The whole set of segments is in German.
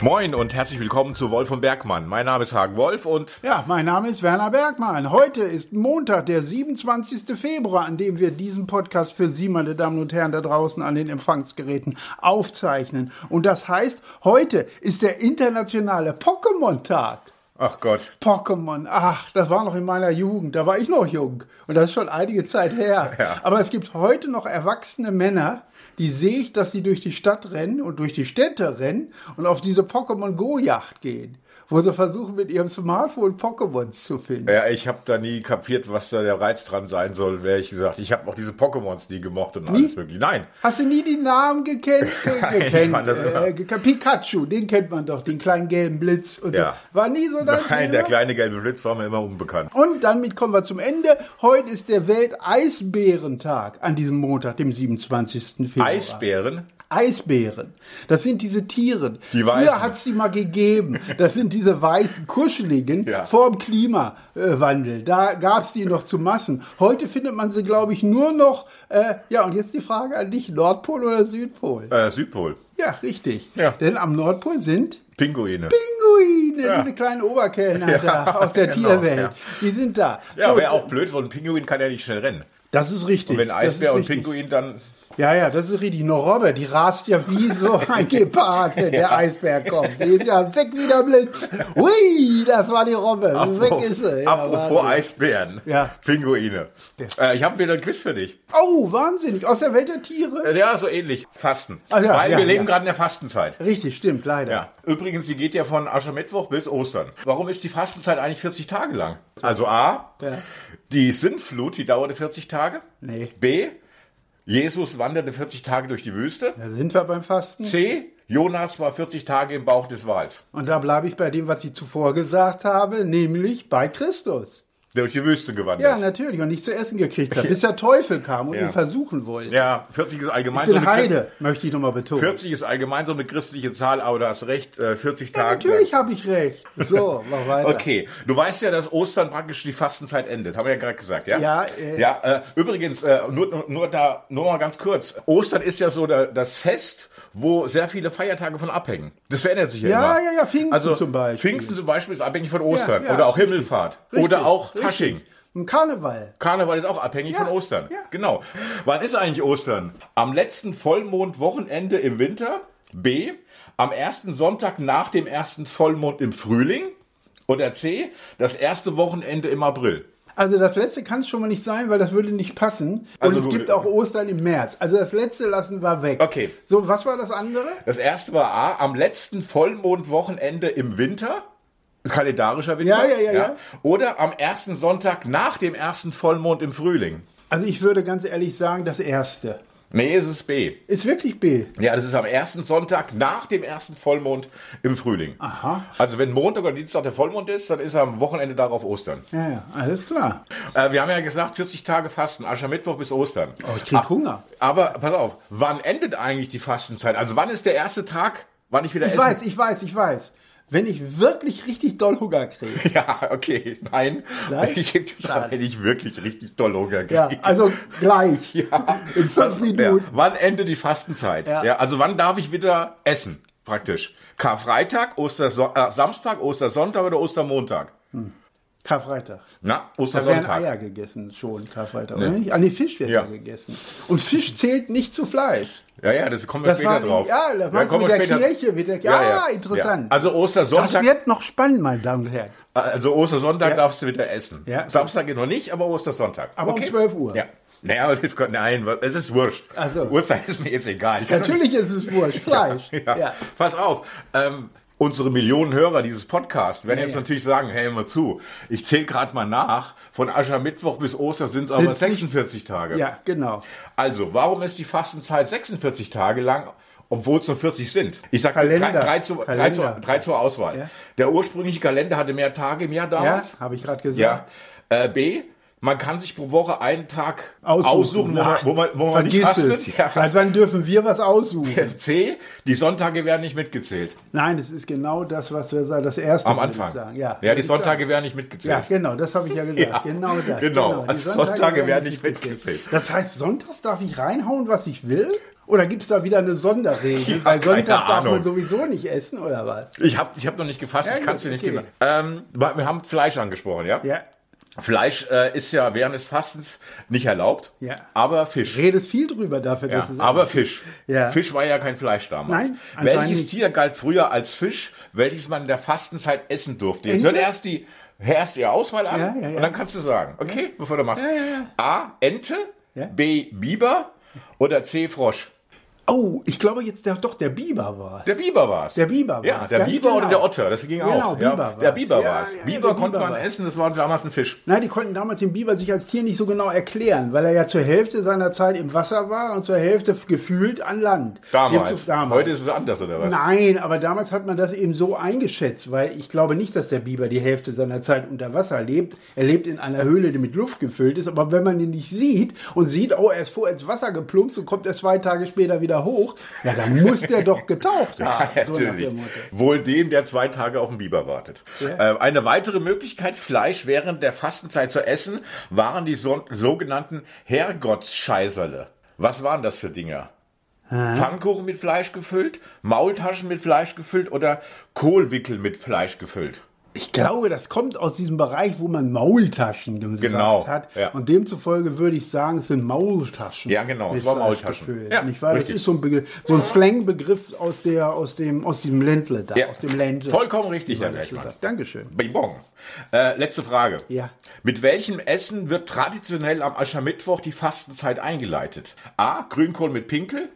Moin und herzlich willkommen zu Wolf und Bergmann. Mein Name ist Hagen Wolf und Ja, mein Name ist Werner Bergmann. Heute ist Montag, der 27. Februar, an dem wir diesen Podcast für Sie, meine Damen und Herren, da draußen an den Empfangsgeräten aufzeichnen. Und das heißt, heute ist der internationale Pokémon-Tag. ach Gott, Pokémon, ach, das war noch in meiner Jugend, da war ich noch jung. Und das ist schon einige Zeit her. Ja. Aber es gibt heute noch erwachsene Männer, die sehe ich, dass sie durch die Stadt rennen und durch die Städte rennen und auf diese Pokémon Go-Yacht gehen, wo sie versuchen, mit ihrem Smartphone Pokémons zu finden. ja, ich habe da nie kapiert, was da der Reiz dran sein soll, wäre ich gesagt. Ich habe auch diese Pokémons nie gemocht und alles mögliche. Nein, Hast du nie die Namen gekannt? Nein, ich gekannt fand das äh, geka- Pikachu, den kennt man doch, den kleinen gelben Blitz. Und Ja. so. War nie so nein, Thema? der kleine gelbe Blitz war mir immer unbekannt. Und damit kommen wir zum Ende. Heute ist der Welteisbärentag an diesem Montag, dem 27. Februar. Eisbären? Eisbären. Das sind diese Tiere. Die Früher Weißen. hat es die mal gegeben. Das sind diese weißen, kuscheligen Ja. vor dem Klimawandel. Da gab es die noch zu Massen. Heute findet man sie, glaube ich, nur noch. Äh, ja, und jetzt die Frage an dich: Nordpol oder Südpol? Äh, Südpol. Ja, richtig. Ja. Denn am Nordpol sind Pinguine. Pinguine, Ja. diese kleinen Oberkellner Ja, da aus der genau, Tierwelt. ja. Die sind da. Ja, So, wäre auch blöd, weil ein Pinguin kann ja nicht schnell rennen. Das ist richtig. Und wenn Eisbär und. Pinguin dann Ja, ja, das ist richtig. Noch Robbe, die rast ja wie so ein Gepard, wenn der Eisbär kommt. Die ist ja weg wie der Blitz. Hui, das war die Robbe. weg ist sie. Ja, apropos. Eisbären. Ja. Pinguine. Äh, ich habe wieder ein Quiz für dich. Oh, wahnsinnig. Aus der Welt der Tiere. Äh, Ja, so ähnlich. Fasten. Ah, ja, Weil ja, wir leben gerade in der Fastenzeit. Richtig, stimmt, leider. Ja. Übrigens, die geht ja von Aschermittwoch bis Ostern. Warum ist die Fastenzeit eigentlich 40 Tage lang? Also A, die Sintflut, die dauerte 40 Tage. Nee. B, Jesus wanderte 40 Tage durch die Wüste. Da sind wir beim Fasten. C, Jonas war 40 Tage im Bauch des Wals. Und da bleibe ich bei dem, was ich zuvor gesagt habe, nämlich bei Christus. Der durch die Wüste gewandert. Ja, natürlich. Und nicht zu essen gekriegt hat, bis der Teufel kam und Ja. ihn versuchen wollte. Ja, 40 ist allgemein Ich bin so eine Heide, möchte ich nochmal betonen. 40 ist allgemein so eine christliche Zahl, aber du hast recht, äh, 40 ja, Tage. natürlich habe ich recht. So, mach weiter. Okay, du weißt ja, dass Ostern praktisch die Fastenzeit endet, haben wir ja gerade gesagt, ja? Ja, äh, ja äh, übrigens, äh, nur, nur, da, nur mal ganz kurz. Ostern ist ja so da, das Fest, wo sehr viele Feiertage von abhängen. Das verändert sich ja, Ja, immer. ja, ja, Pfingsten also, zum Beispiel. Pfingsten zum Beispiel ist abhängig von Ostern. Ja, ja, oder auch richtig. Himmelfahrt. Richtig, oder auch. Fasching. Ein Karneval. Karneval ist auch abhängig Ja, von Ostern. ja. Genau. Wann ist eigentlich Ostern? Am letzten Vollmondwochenende im Winter. B. Am ersten Sonntag nach dem ersten Vollmond im Frühling. Oder C. Das erste Wochenende im April. Also das letzte kann es schon mal nicht sein, weil das würde nicht passen. Und Also es gibt auch Ostern im März. Also das letzte lassen wir weg. Okay. So, was war das andere? Das erste war A. Am letzten Vollmondwochenende im Winter. Kalendarischer Winter. Ja, ja, ja, ja. Oder am ersten Sonntag nach dem ersten Vollmond im Frühling. Also ich würde ganz ehrlich sagen, das erste. Nee, es ist B. Ist wirklich B. Ja, das ist am ersten Sonntag nach dem ersten Vollmond im Frühling. Aha. Also wenn Montag oder Dienstag der Vollmond ist, dann ist am Wochenende darauf Ostern. Ja, ja, alles klar. Äh, wir haben ja gesagt, 40 Tage Fasten, Aschermittwoch bis Ostern. Oh, ich krieg Hunger. Aber pass auf, wann endet eigentlich die Fastenzeit? Also wann ist der erste Tag, wann ich wieder Ich essen? weiß, ich weiß, ich weiß. Wenn ich wirklich richtig doll Hunger kriege. Ja, okay, nein. Nein? Ich gebe dir Schade. wenn ich wirklich richtig doll Hunger kriege. Ja, also gleich. Ja. In fünf Ja, Minuten. wann endet die Fastenzeit? Ja. Ja. also wann darf ich wieder essen, praktisch? Karfreitag, Osterso äh, Samstag, Ostersonntag oder Ostermontag? Karfreitag. Na, Da werden Ostersonntag. Eier gegessen schon, Karfreitag, oder nicht? Ah, nee, Fisch wird Ja. ja. gegessen. Und Fisch zählt nicht zu Fleisch. Ja, ja, das kommen wir Das später war, drauf. ja, das du kommen mit wir der später- Kirche, mit der, ja, interessant. Ja. Also Das Ostersonntag, wird noch spannend, meine Damen und Herren. also Ostersonntag Ja. darfst du wieder essen. Ja. Samstag geht noch nicht, aber Ostersonntag. Aber um 12 Uhr. Ja. Naja, nein, es ist wurscht. Ach so. Uhrzeit ist mir jetzt egal. Natürlich ist es wurscht, Fleisch. Ja. Ja. Pass auf, ähm, unsere Millionen Hörer dieses Podcasts werden Ja, jetzt ja. natürlich sagen, hey, hör mal zu, ich zähle gerade mal nach, von Aschermittwoch bis Ostern sind es aber Sind's nicht- 46 Tage. Ja, genau. Also, warum ist die Fastenzeit 46 Tage lang, obwohl es nur 40 sind? Ich sage drei, drei, zu, drei, zu, drei zur Auswahl. Ja. Der ursprüngliche Kalender hatte mehr Tage im Jahr Ja, damals. habe ich gerade gesagt. Ja. Äh, B, man kann sich pro Woche einen Tag aussuchen, Aussuchen. wo, man, wo man, wo man nicht fastet. Ja. Seit wann dürfen wir was aussuchen? C, die Sonntage werden nicht mitgezählt. Nein, es ist genau das, was wir sagen. Das erste Am Anfang. Sagen. Ja, ja, die Sonntage sagen. werden nicht mitgezählt. Ja, genau, das habe ich ja gesagt. Ja, genau das. genau. Die Also Sonntage werden nicht mitgezählt. Das heißt, sonntags darf ich reinhauen, was ich will? Oder gibt es da wieder eine Sonderregel? Weil Sonntag darf man sowieso nicht essen, oder was? Ich habe ich hab noch nicht gefasst, ich kann es dir nicht okay. genau. Ähm, wir haben Fleisch angesprochen, ja? Ja. Fleisch äh, ist ja während des Fastens nicht erlaubt, Ja. aber Fisch. Redest viel drüber dafür, Ja, dass es aber Fisch. Ja. Fisch war ja kein Fleisch damals. Nein, welches. Tier galt früher als Fisch, welches man in der Fastenzeit essen durfte? Jetzt Ente? hört erst die erst die Auswahl an Ja, und dann kannst du sagen, okay, bevor du machst. A. Ente. B. Biber oder C. Frosch. Oh, ich glaube jetzt der, doch der Biber war. Der Biber war's. Der Biber Ja, war's, der ganz Biber oder genau. der Otter, das ging Genau, auch. ja. Biber Der war's. Biber Ja, war's. ja, Biber der konnte Biber man war's. essen, das war damals ein Fisch. Nein, die konnten damals den Biber sich als Tier nicht so genau erklären, weil er ja zur Hälfte seiner Zeit im Wasser war und zur Hälfte gefühlt an Land. Damals. Jetzt- damals. Heute ist es anders, oder was? Nein, aber damals hat man das eben so eingeschätzt, weil ich glaube nicht, dass der Biber die Hälfte seiner Zeit unter Wasser lebt. Er lebt in einer Höhle, die mit Luft gefüllt ist, aber wenn man ihn nicht sieht und sieht, oh, er ist vor ins Wasser geplumpst und kommt erst zwei Tage später wieder hoch, ja, dann muss der doch getaucht haben. Ja, so. Wohl dem, der zwei Tage auf den Biber wartet. Ja. Äh, eine weitere Möglichkeit, Fleisch während der Fastenzeit zu essen, waren die so, sogenannten Herrgottsscheißerle. Was waren das für Dinger? Pfannkuchen mit Fleisch gefüllt, Maultaschen mit Fleisch gefüllt oder Kohlwickel mit Fleisch gefüllt? Ich glaube, das kommt aus diesem Bereich, wo man Maultaschen gesagt Genau, hat. ja. Und demzufolge würde ich sagen, es sind Maultaschen. Ja, genau, es war Maultaschen. Ja, nicht wahr? Das ist so ein, Begriff, so ein Slangbegriff aus, der, aus, dem, aus dem Ländle da, aus dem Ländle. Vollkommen richtig, Herr gesagt. Dankeschön. Bing bong. Äh, letzte Frage. Ja. Mit welchem Essen wird traditionell am Aschermittwoch die Fastenzeit eingeleitet? A. Grünkohl mit Pinkel.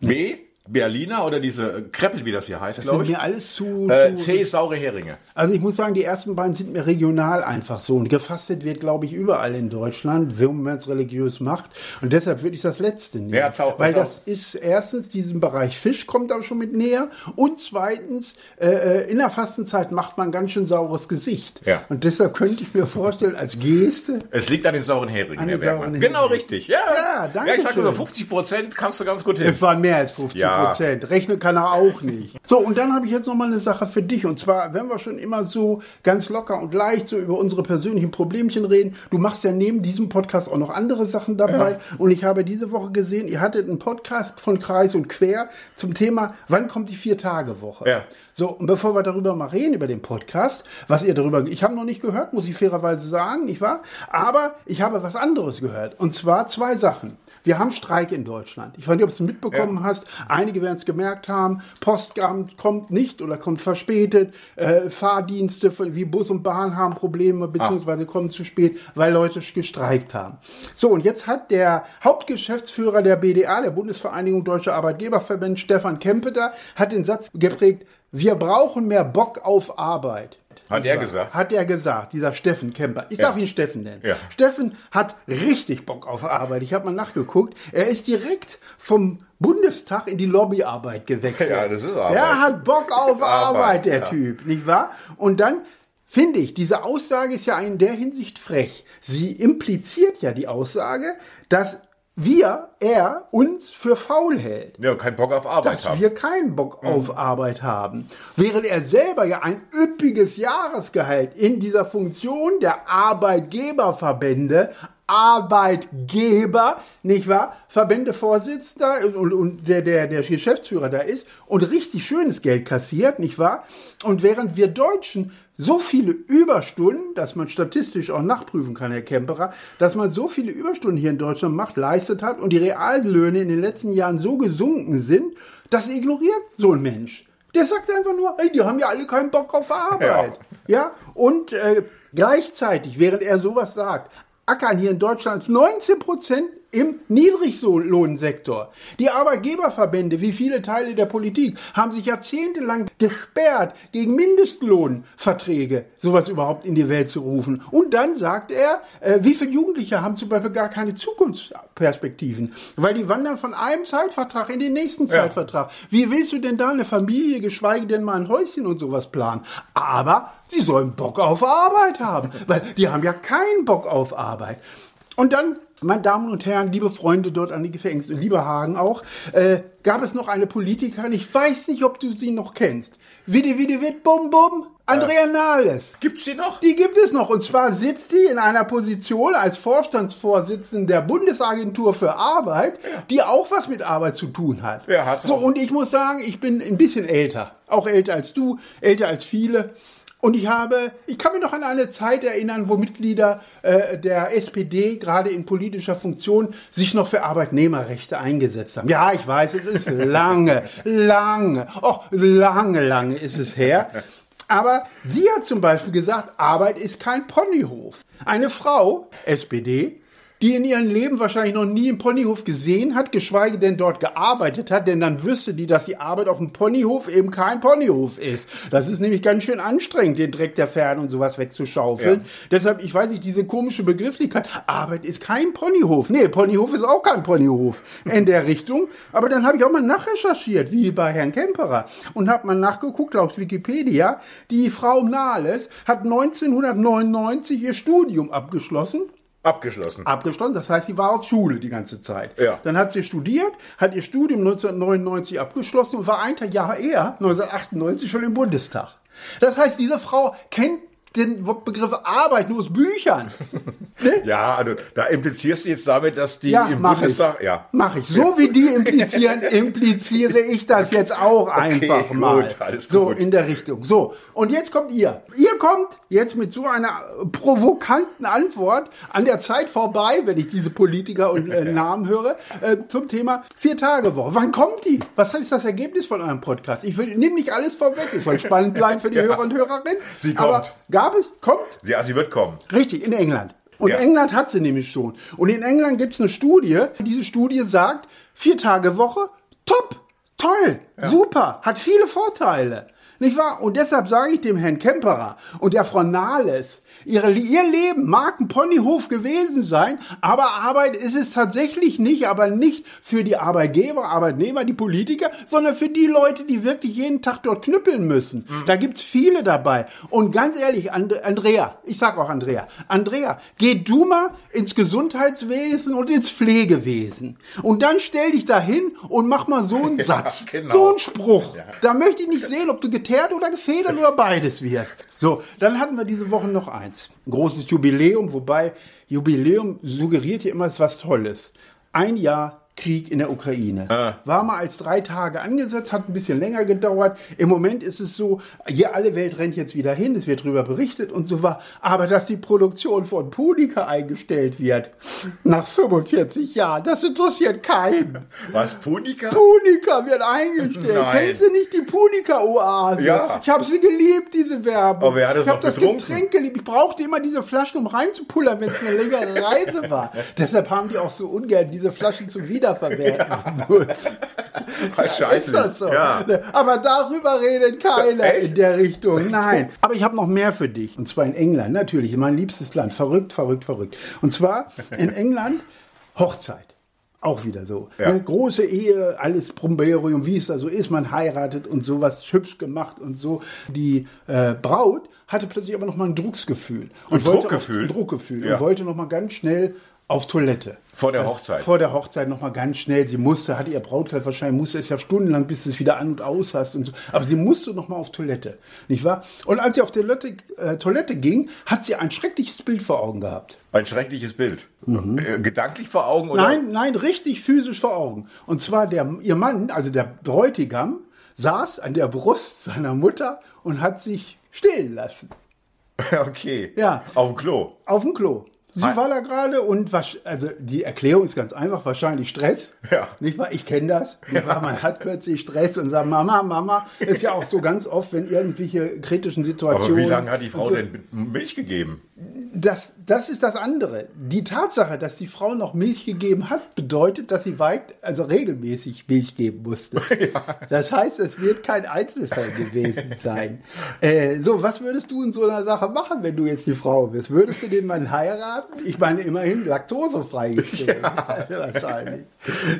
B. Berliner oder diese Kreppel, wie das hier heißt, Das glaube sind ich. mir alles zu, Äh, zu. Saure Heringe. Also ich muss sagen, die ersten beiden sind mir regional einfach so. Und gefastet wird, glaube ich, überall in Deutschland, wenn man es religiös macht. Und deshalb würde ich das letzte nehmen. Ja, Zau- Weil Zau- das ist erstens, diesen Bereich Fisch kommt da schon mit näher. Und zweitens, äh, äh, in der Fastenzeit macht man ganz schön saures Gesicht. Ja. Und deshalb könnte ich mir vorstellen, als Geste, Es liegt an den sauren Heringen, An Herr Bergmann. sauren Genau Heringen. richtig. Ja, Ja, danke ja ich sag schön. nur, 50 Prozent kannst du ganz gut hin. Es waren mehr als 50 Ja. Prozent. Rechnen kann er auch nicht. So, und dann habe ich jetzt noch mal eine Sache für dich. Und zwar, wenn wir schon immer so ganz locker und leicht so über unsere persönlichen Problemchen reden, du machst ja neben diesem Podcast auch noch andere Sachen dabei. Und ich habe diese Woche gesehen, ihr hattet einen Podcast von Kreis und Quer zum Thema, wann kommt die Vier-Tage-Woche? Ja. So, und bevor wir darüber mal reden, über den Podcast, was ihr darüber, ich habe noch nicht gehört, muss ich fairerweise sagen, nicht wahr? Aber ich habe was anderes gehört. Und zwar zwei Sachen. Wir haben Streik in Deutschland. Ich weiß nicht, ob du es mitbekommen Ja. hast. Einige werden es gemerkt haben. Postamt kommt nicht oder kommt verspätet. Äh, Fahrdienste wie Bus und Bahn haben Probleme, beziehungsweise kommen zu spät, weil Leute gestreikt haben. So, und jetzt hat der Hauptgeschäftsführer der BDA, der Bundesvereinigung Deutscher Arbeitgeberverbände, Stefan Kempeter, hat den Satz geprägt, wir brauchen mehr Bock auf Arbeit. Hat er gesagt? Hat er gesagt, dieser Steffen Kemper. Ich Ja. darf ihn Steffen nennen. Ja. Steffen hat richtig Bock auf Arbeit. Ich habe mal nachgeguckt. Er ist direkt vom Bundestag in die Lobbyarbeit gewechselt. Ja, das ist Arbeit. Er hat Bock auf Arbeit, Arbeit, der ja. Typ, nicht wahr? Und dann finde ich, diese Aussage ist ja in der Hinsicht frech. Sie impliziert ja die Aussage, dass wir, er, uns für faul hält Ja, kein Bock auf Arbeit dass haben. wir keinen Bock auf Arbeit haben. Während er selber ja ein üppiges Jahresgehalt in dieser Funktion der Arbeitgeberverbände, Arbeitgeber, nicht wahr? Verbändevorsitzender und, und der, der, der Geschäftsführer da ist und richtig schönes Geld kassiert, nicht wahr? Und während wir Deutschen so viele Überstunden, dass man statistisch auch nachprüfen kann, Herr Kemperer, dass man so viele Überstunden hier in Deutschland macht, leistet hat und die Reallöhne in den letzten Jahren so gesunken sind, das ignoriert so ein Mensch. Der sagt einfach nur, ey, die haben ja alle keinen Bock auf Arbeit. Ja, und äh, gleichzeitig, während er sowas sagt, ackern hier in Deutschland. 19 Prozent im Niedriglohnsektor. Die Arbeitgeberverbände, wie viele Teile der Politik, haben sich jahrzehntelang gesperrt, gegen Mindestlohnverträge sowas überhaupt in die Welt zu rufen. Und dann sagt er, äh, wie viele Jugendliche haben zum Beispiel gar keine Zukunftsperspektiven, weil die wandern von einem Zeitvertrag in den nächsten Ja. Zeitvertrag. Wie willst du denn da eine Familie, geschweige denn mal ein Häuschen und sowas planen? Aber sie sollen Bock auf Arbeit haben, weil die haben ja keinen Bock auf Arbeit. Und dann, meine Damen und Herren, liebe Freunde dort an die Gefängnisse, liebe Hagen auch, äh, gab es noch eine Politikerin, ich weiß nicht, ob du sie noch kennst. Witte, witte, witt, bum, bum. Andrea Nahles. Gibt's die noch? Die gibt es noch. Und zwar sitzt sie in einer Position als Vorstandsvorsitzende der Bundesagentur für Arbeit, die auch was mit Arbeit zu tun hat. Ja, hat so, auch. und ich muss sagen, ich bin ein bisschen älter. Auch älter als du, älter als viele. Und ich habe, ich kann mich noch an eine Zeit erinnern, wo Mitglieder äh, der SPD gerade in politischer Funktion sich noch für Arbeitnehmerrechte eingesetzt haben. Ja, ich weiß, es ist lange, lange, oh, lange, lange ist es her. Aber sie hat zum Beispiel gesagt, Arbeit ist kein Ponyhof. Eine Frau, SPD, die in ihrem Leben wahrscheinlich noch nie einen Ponyhof gesehen hat, geschweige denn dort gearbeitet hat, denn dann wüsste die, dass die Arbeit auf dem Ponyhof eben kein Ponyhof ist. Das ist nämlich ganz schön anstrengend, den Dreck der Pferde und sowas wegzuschaufeln. Ja. Deshalb, ich weiß nicht, diese komische Begrifflichkeit, Arbeit ist kein Ponyhof. Nee, Ponyhof ist auch kein Ponyhof in der Richtung. Aber dann habe ich auch mal nachrecherchiert, wie bei Herrn Kemperer, und habe mal nachgeguckt auf Wikipedia. Die Frau Nahles hat 1999 ihr Studium abgeschlossen Abgeschlossen. abgeschlossen. Das heißt, sie war auf Schule die ganze Zeit. Ja. Dann hat sie studiert, hat ihr Studium 1999 abgeschlossen und war ein Jahr eher, 1998, schon im Bundestag. Das heißt, diese Frau kennt den Begriff Arbeit nur aus Büchern. Ne? Ja, also da implizierst du jetzt damit, dass die Ja, im mach ich. Bundestag. Ja. Mach ich. So wie die implizieren, impliziere ich das jetzt auch einfach gut, mal. alles so gut. in der Richtung. So, und jetzt kommt ihr. Ihr kommt jetzt mit so einer provokanten Antwort an der Zeit vorbei, wenn ich diese Politiker und äh, Namen höre, äh, zum Thema Vier-Tage-Woche. Wann kommt die? Was ist das Ergebnis von eurem Podcast? Ich will, nimm nicht alles vorweg. Es soll spannend bleiben für die Hörer und Hörerinnen. Sie Aber kommt. gab es? Kommt? Ja, sie wird kommen. Richtig, in England. Und Ja. England hat sie nämlich schon. Und in England gibt es eine Studie. Diese Studie sagt, vier Tage Woche, top, toll, super, hat viele Vorteile. Nicht wahr? Und deshalb sage ich dem Herrn Kemperer und der Frau Nahles, ihre, ihr Leben mag ein Ponyhof gewesen sein, aber Arbeit ist es tatsächlich nicht, aber nicht für die Arbeitgeber, Arbeitnehmer, die Politiker, sondern für die Leute, die wirklich jeden Tag dort knüppeln müssen. Da gibt's viele dabei. Und ganz ehrlich, And Andrea, ich sag auch Andrea, Andrea, geh du mal ins Gesundheitswesen und ins Pflegewesen. Und dann stell dich da hin und mach mal so einen Satz. genau. So einen Spruch. Da möchte ich nicht sehen, ob du geteert oder gefedert oder beides wirst. So, dann hatten wir diese Woche noch eins. Ein großes Jubiläum, wobei Jubiläum suggeriert hier immer was Tolles. Ein Jahr Krieg in der Ukraine. War mal als drei Tage angesetzt, hat ein bisschen länger gedauert. Im Moment ist es so, ja, alle Welt rennt jetzt wieder hin, es wird darüber berichtet und so war. Aber dass die Produktion von Punika eingestellt wird, nach 45 Jahren, das interessiert keinen. Was, Punika? Punika wird eingestellt. Nein. Kennst du nicht die Punika-Oase? Ja. Ich habe sie geliebt, diese Werbung. Aber wer hat das ich habe das getrunken? Getränk geliebt. Ich brauchte immer diese Flaschen, um reinzupullern, wenn es eine längere Reise war. Deshalb haben die auch so ungern diese Flaschen zum Wiederverwerten benutzt. Was Ja, ist das so? Ja. Aber darüber redet keiner Echt? in der Richtung. Nein. Aber ich habe noch mehr für dich. Und zwar in England, natürlich, mein liebstes Land. Verrückt, verrückt, verrückt. Und zwar in England Hochzeit. Auch wieder so. Ja. Ne? Große Ehe, alles Promberium, wie es da so ist. Man heiratet und sowas hübsch gemacht und so. Die äh, Braut hatte plötzlich aber noch mal ein Drucksgefühl. Und Ein Druckgefühl? Ein Druckgefühl. Ja. Und wollte noch mal ganz schnell auf Toilette. Vor der Hochzeit. Vor der Hochzeit noch mal ganz schnell. Sie musste, hatte ihr Brautkleid wahrscheinlich, musste es ja stundenlang, bis du es wieder an und aus hast und so. Aber sie musste noch mal auf Toilette, nicht wahr? Und als sie auf Toilette, äh, Toilette ging, hat sie ein schreckliches Bild vor Augen gehabt. Ein schreckliches Bild. Äh, Gedanklich vor Augen oder? Nein, nein, richtig physisch vor Augen. Und zwar der, ihr Mann, also der Bräutigam, saß an der Brust seiner Mutter und hat sich stillen lassen. Okay. Ja. Auf dem Klo. Auf dem Klo. Sie war da gerade und was, also die Erklärung ist ganz einfach, wahrscheinlich Stress. Ja. Nicht wahr? Ich kenne das. Nicht wahr? Man hat plötzlich Stress und sagt, Mama, Mama, ist ja auch so ganz oft, wenn irgendwelche kritischen Situationen. Aber wie lange hat die Frau so, denn Milch gegeben? Das, das ist das andere. Die Tatsache, dass die Frau noch Milch gegeben hat, bedeutet, dass sie weit, also regelmäßig Milch geben musste. Das heißt, es wird kein Einzelfall gewesen sein. Äh, so, was würdest du in so einer Sache machen, wenn du jetzt die Frau bist? Würdest du den Mann heiraten? Ich meine, immerhin laktosefrei gestellt. Wahrscheinlich.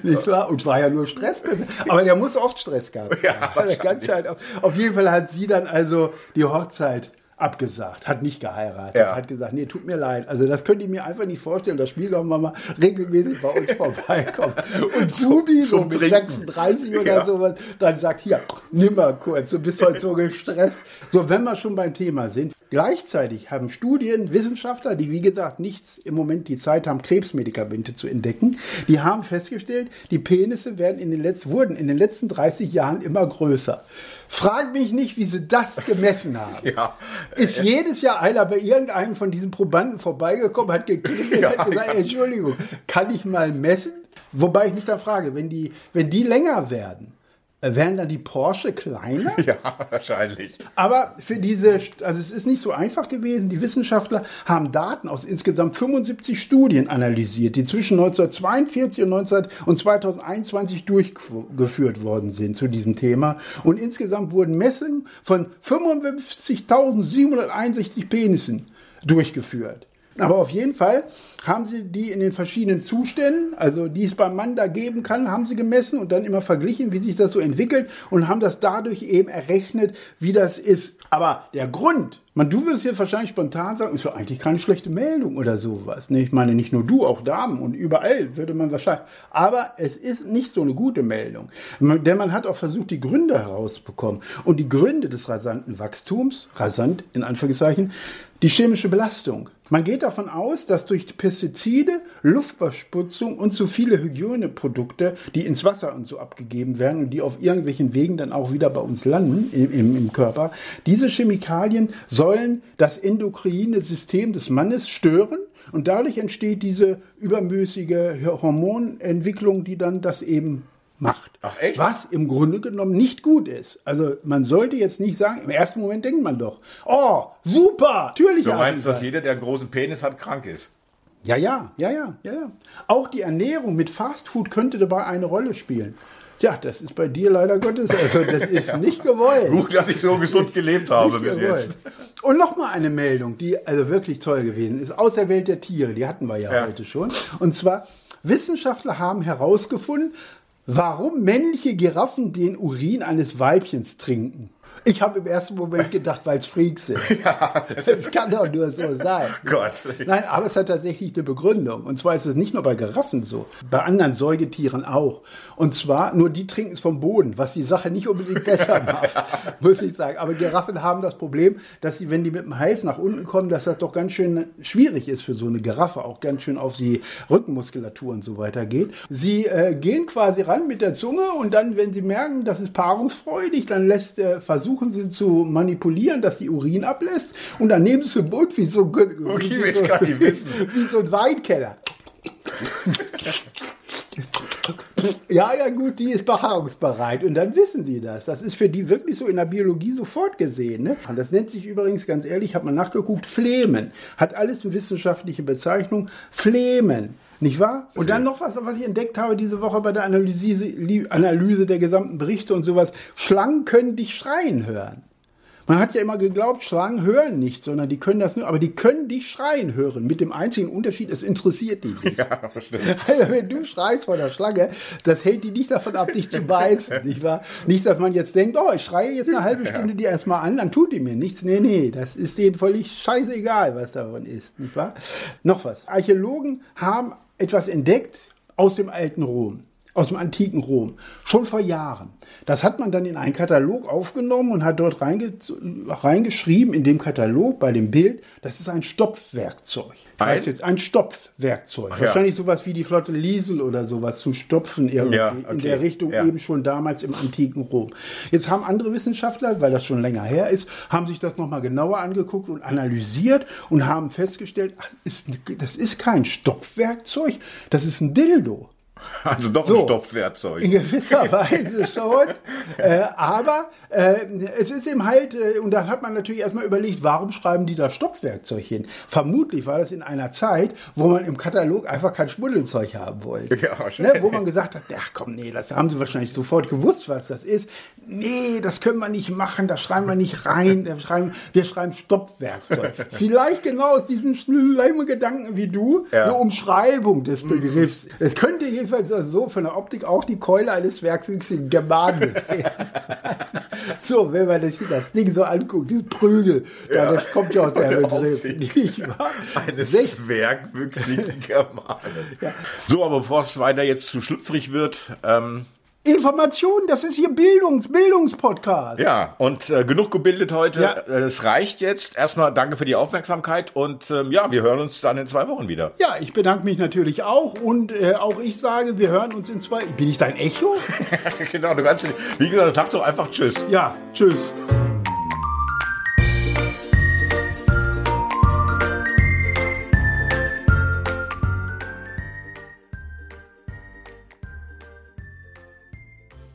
Nicht wahr? Und war ja nur Stress. Aber der muss oft Stress gehabt haben. Ja, ganz auf, auf jeden Fall hat sie dann also die Hochzeit abgesagt, hat nicht geheiratet, Ja. hat gesagt, nee, tut mir leid. Also das könnt ihr mir einfach nicht vorstellen, dass Schwiegermama regelmäßig bei uns vorbeikommt. Und Subi, so mit Trinken. 36 oder Ja. sowas, dann sagt, hier, nimm mal kurz, du bist heute so gestresst. So, wenn wir schon beim Thema sind. Gleichzeitig haben Studien, Wissenschaftler, die wie gesagt nichts im Moment die Zeit haben, Krebsmedikamente zu entdecken, die haben festgestellt, die Penisse werden in den letzten, wurden in den letzten 30 Jahren immer größer. Frag mich nicht, wie sie das gemessen haben. Ja. Ist jedes Jahr einer bei irgendeinem von diesen Probanden vorbeigekommen, hat geklingelt, Ja, hat gesagt, ja. Entschuldigung, kann ich mal messen? Wobei ich mich dann frage, wenn die, wenn die länger werden, äh, werden dann die Porsche kleiner? Ja, wahrscheinlich. Aber für diese, also es ist nicht so einfach gewesen. Die Wissenschaftler haben Daten aus insgesamt 75 Studien analysiert, die zwischen 1942 und, 19, und 2021 durchgeführt worden sind zu diesem Thema. Und insgesamt wurden Messungen von 55.761 Penissen durchgeführt. Aber auf jeden Fall haben sie die in den verschiedenen Zuständen, also die es beim Mann da geben kann, haben sie gemessen und dann immer verglichen, wie sich das so entwickelt und haben das dadurch eben errechnet, wie das ist. Aber der Grund, man, du würdest jetzt wahrscheinlich spontan sagen, ist doch eigentlich keine schlechte Meldung oder sowas. Ne? Ich meine, nicht nur du, auch Damen und überall würde man wahrscheinlich. Aber es ist nicht so eine gute Meldung. Denn man hat auch versucht, die Gründe herauszubekommen. Und die Gründe des rasanten Wachstums, rasant in Anführungszeichen, die chemische Belastung. Man geht davon aus, dass durch Pestizide, Luftverschmutzung und zu viele Hygieneprodukte, die ins Wasser und so abgegeben werden und die auf irgendwelchen Wegen dann auch wieder bei uns landen im, im, im Körper, diese Chemikalien sollen das endokrine System des Mannes stören und dadurch entsteht diese übermäßige Hormonentwicklung, die dann das eben macht. Ach, echt? Was im Grunde genommen nicht gut ist. Also man sollte jetzt nicht sagen, im ersten Moment denkt man doch, oh, super, natürlich. Du meinst, dass jeder, der einen großen Penis hat, krank ist? Ja, ja, ja, ja, ja, ja. Auch die Ernährung mit Fastfood könnte dabei eine Rolle spielen. Ja, das ist bei dir leider Gottes, also das ist nicht gewollt. Gut, dass ich so gesund gelebt habe bis gewollt. jetzt. Und nochmal eine Meldung, die also wirklich toll gewesen ist, aus der Welt der Tiere, die hatten wir ja, Ja. heute schon. Und zwar, Wissenschaftler haben herausgefunden, warum männliche Giraffen den Urin eines Weibchens trinken. Ich habe im ersten Moment gedacht, weil es Freaks sind. Das kann doch nur so sein. Gott. Nein, aber es hat tatsächlich eine Begründung. Und zwar ist es nicht nur bei Giraffen so, bei anderen Säugetieren auch. Und zwar, nur die trinken es vom Boden, was die Sache nicht unbedingt besser macht, muss ich sagen. Aber Giraffen haben das Problem, dass sie, wenn die mit dem Hals nach unten kommen, dass das doch ganz schön schwierig ist für so eine Giraffe, auch ganz schön auf die Rückenmuskulatur und so weiter geht. Sie äh, gehen quasi ran mit der Zunge und dann, wenn sie merken, das ist paarungsfreudig, dann lässt, äh, versuchen sie zu manipulieren, dass die Urin ablässt und dann nehmen sie Mund wie so, Okay, wie so, gar nicht wissen. wie so ein Weinkeller. Ja, ja, gut, die ist beharrungsbereit. Und dann wissen die das. Das ist für die wirklich so in der Biologie sofort gesehen. Ne? Und das nennt sich übrigens, ganz ehrlich, hat man nachgeguckt, Flemen. Hat alles eine wissenschaftliche Bezeichnung. Flemen. Nicht wahr? Und dann noch was, was ich entdeckt habe diese Woche bei der Analyse, Analyse der gesamten Berichte und sowas. Schlangen können dich schreien hören. Man hat ja immer geglaubt, Schlangen hören nicht, sondern die können das nur, aber die können dich schreien hören. Mit dem einzigen Unterschied, es interessiert die nicht. Ja, stimmt. Also wenn du schreist vor der Schlange, das hält die nicht davon ab, dich zu beißen, nicht wahr? Nicht, dass man jetzt denkt, oh, ich schreie jetzt eine halbe Stunde die erstmal an, dann tut die mir nichts. Nee, nee, das ist denen völlig scheißegal, was davon ist, nicht wahr? Noch was. Archäologen haben etwas entdeckt aus dem alten Rom, aus dem antiken Rom, schon vor Jahren. Das hat man dann in einen Katalog aufgenommen und hat dort reinge reingeschrieben, in dem Katalog, bei dem Bild, das ist ein Stopfwerkzeug. Ein? weiß jetzt, ein Stopfwerkzeug. Ach ja. Wahrscheinlich sowas wie die Flotte Liesel oder sowas zu stopfen irgendwie Ja, in okay. der Richtung Ja. eben schon damals im antiken Rom. Jetzt haben andere Wissenschaftler, weil das schon länger her ist, haben sich das nochmal genauer angeguckt und analysiert und haben festgestellt, ach, ist, das ist kein Stopfwerkzeug, das ist ein Dildo. Also doch So. ein Stopfwerkzeug. In gewisser Weise schon. Äh, aber äh, es ist eben halt, äh, und dann hat man natürlich erstmal überlegt, warum schreiben die da Stoppwerkzeug hin? Vermutlich war das in einer Zeit, wo man im Katalog einfach kein Schmuddelzeug haben wollte. Ja, wahrscheinlich. ne, wo man gesagt hat, ach komm, nee, das haben sie wahrscheinlich sofort gewusst, was das ist. Nee, das können wir nicht machen, das schreiben wir nicht rein. Wir schreiben, wir schreiben Stoppwerkzeug. Vielleicht genau aus diesem schlimmen Gedanken wie du, Ja. eine Umschreibung des Begriffs. Es könnte hier jedenfalls so von der Optik auch die Keule eines werkwüchsigen Germanen. so, wenn man das, das Ding so anguckt, die Prügel, ja. das kommt ja aus der Begriff. Eines werkwüchsigen Germanen. Ja. So, aber bevor es weiter jetzt zu schlüpfrig wird, ähm, Informationen, das ist hier Bildungs, Bildungspodcast. Ja, und äh, genug gebildet heute. Ja. Äh, es reicht jetzt. Erstmal danke für die Aufmerksamkeit und ähm, ja, wir hören uns dann in zwei Wochen wieder. Ja, ich bedanke mich natürlich auch und äh, auch ich sage, wir hören uns in zwei. Bin ich dein Echo? genau, du kannst, wie gesagt, sag doch einfach Tschüss. Ja, Tschüss.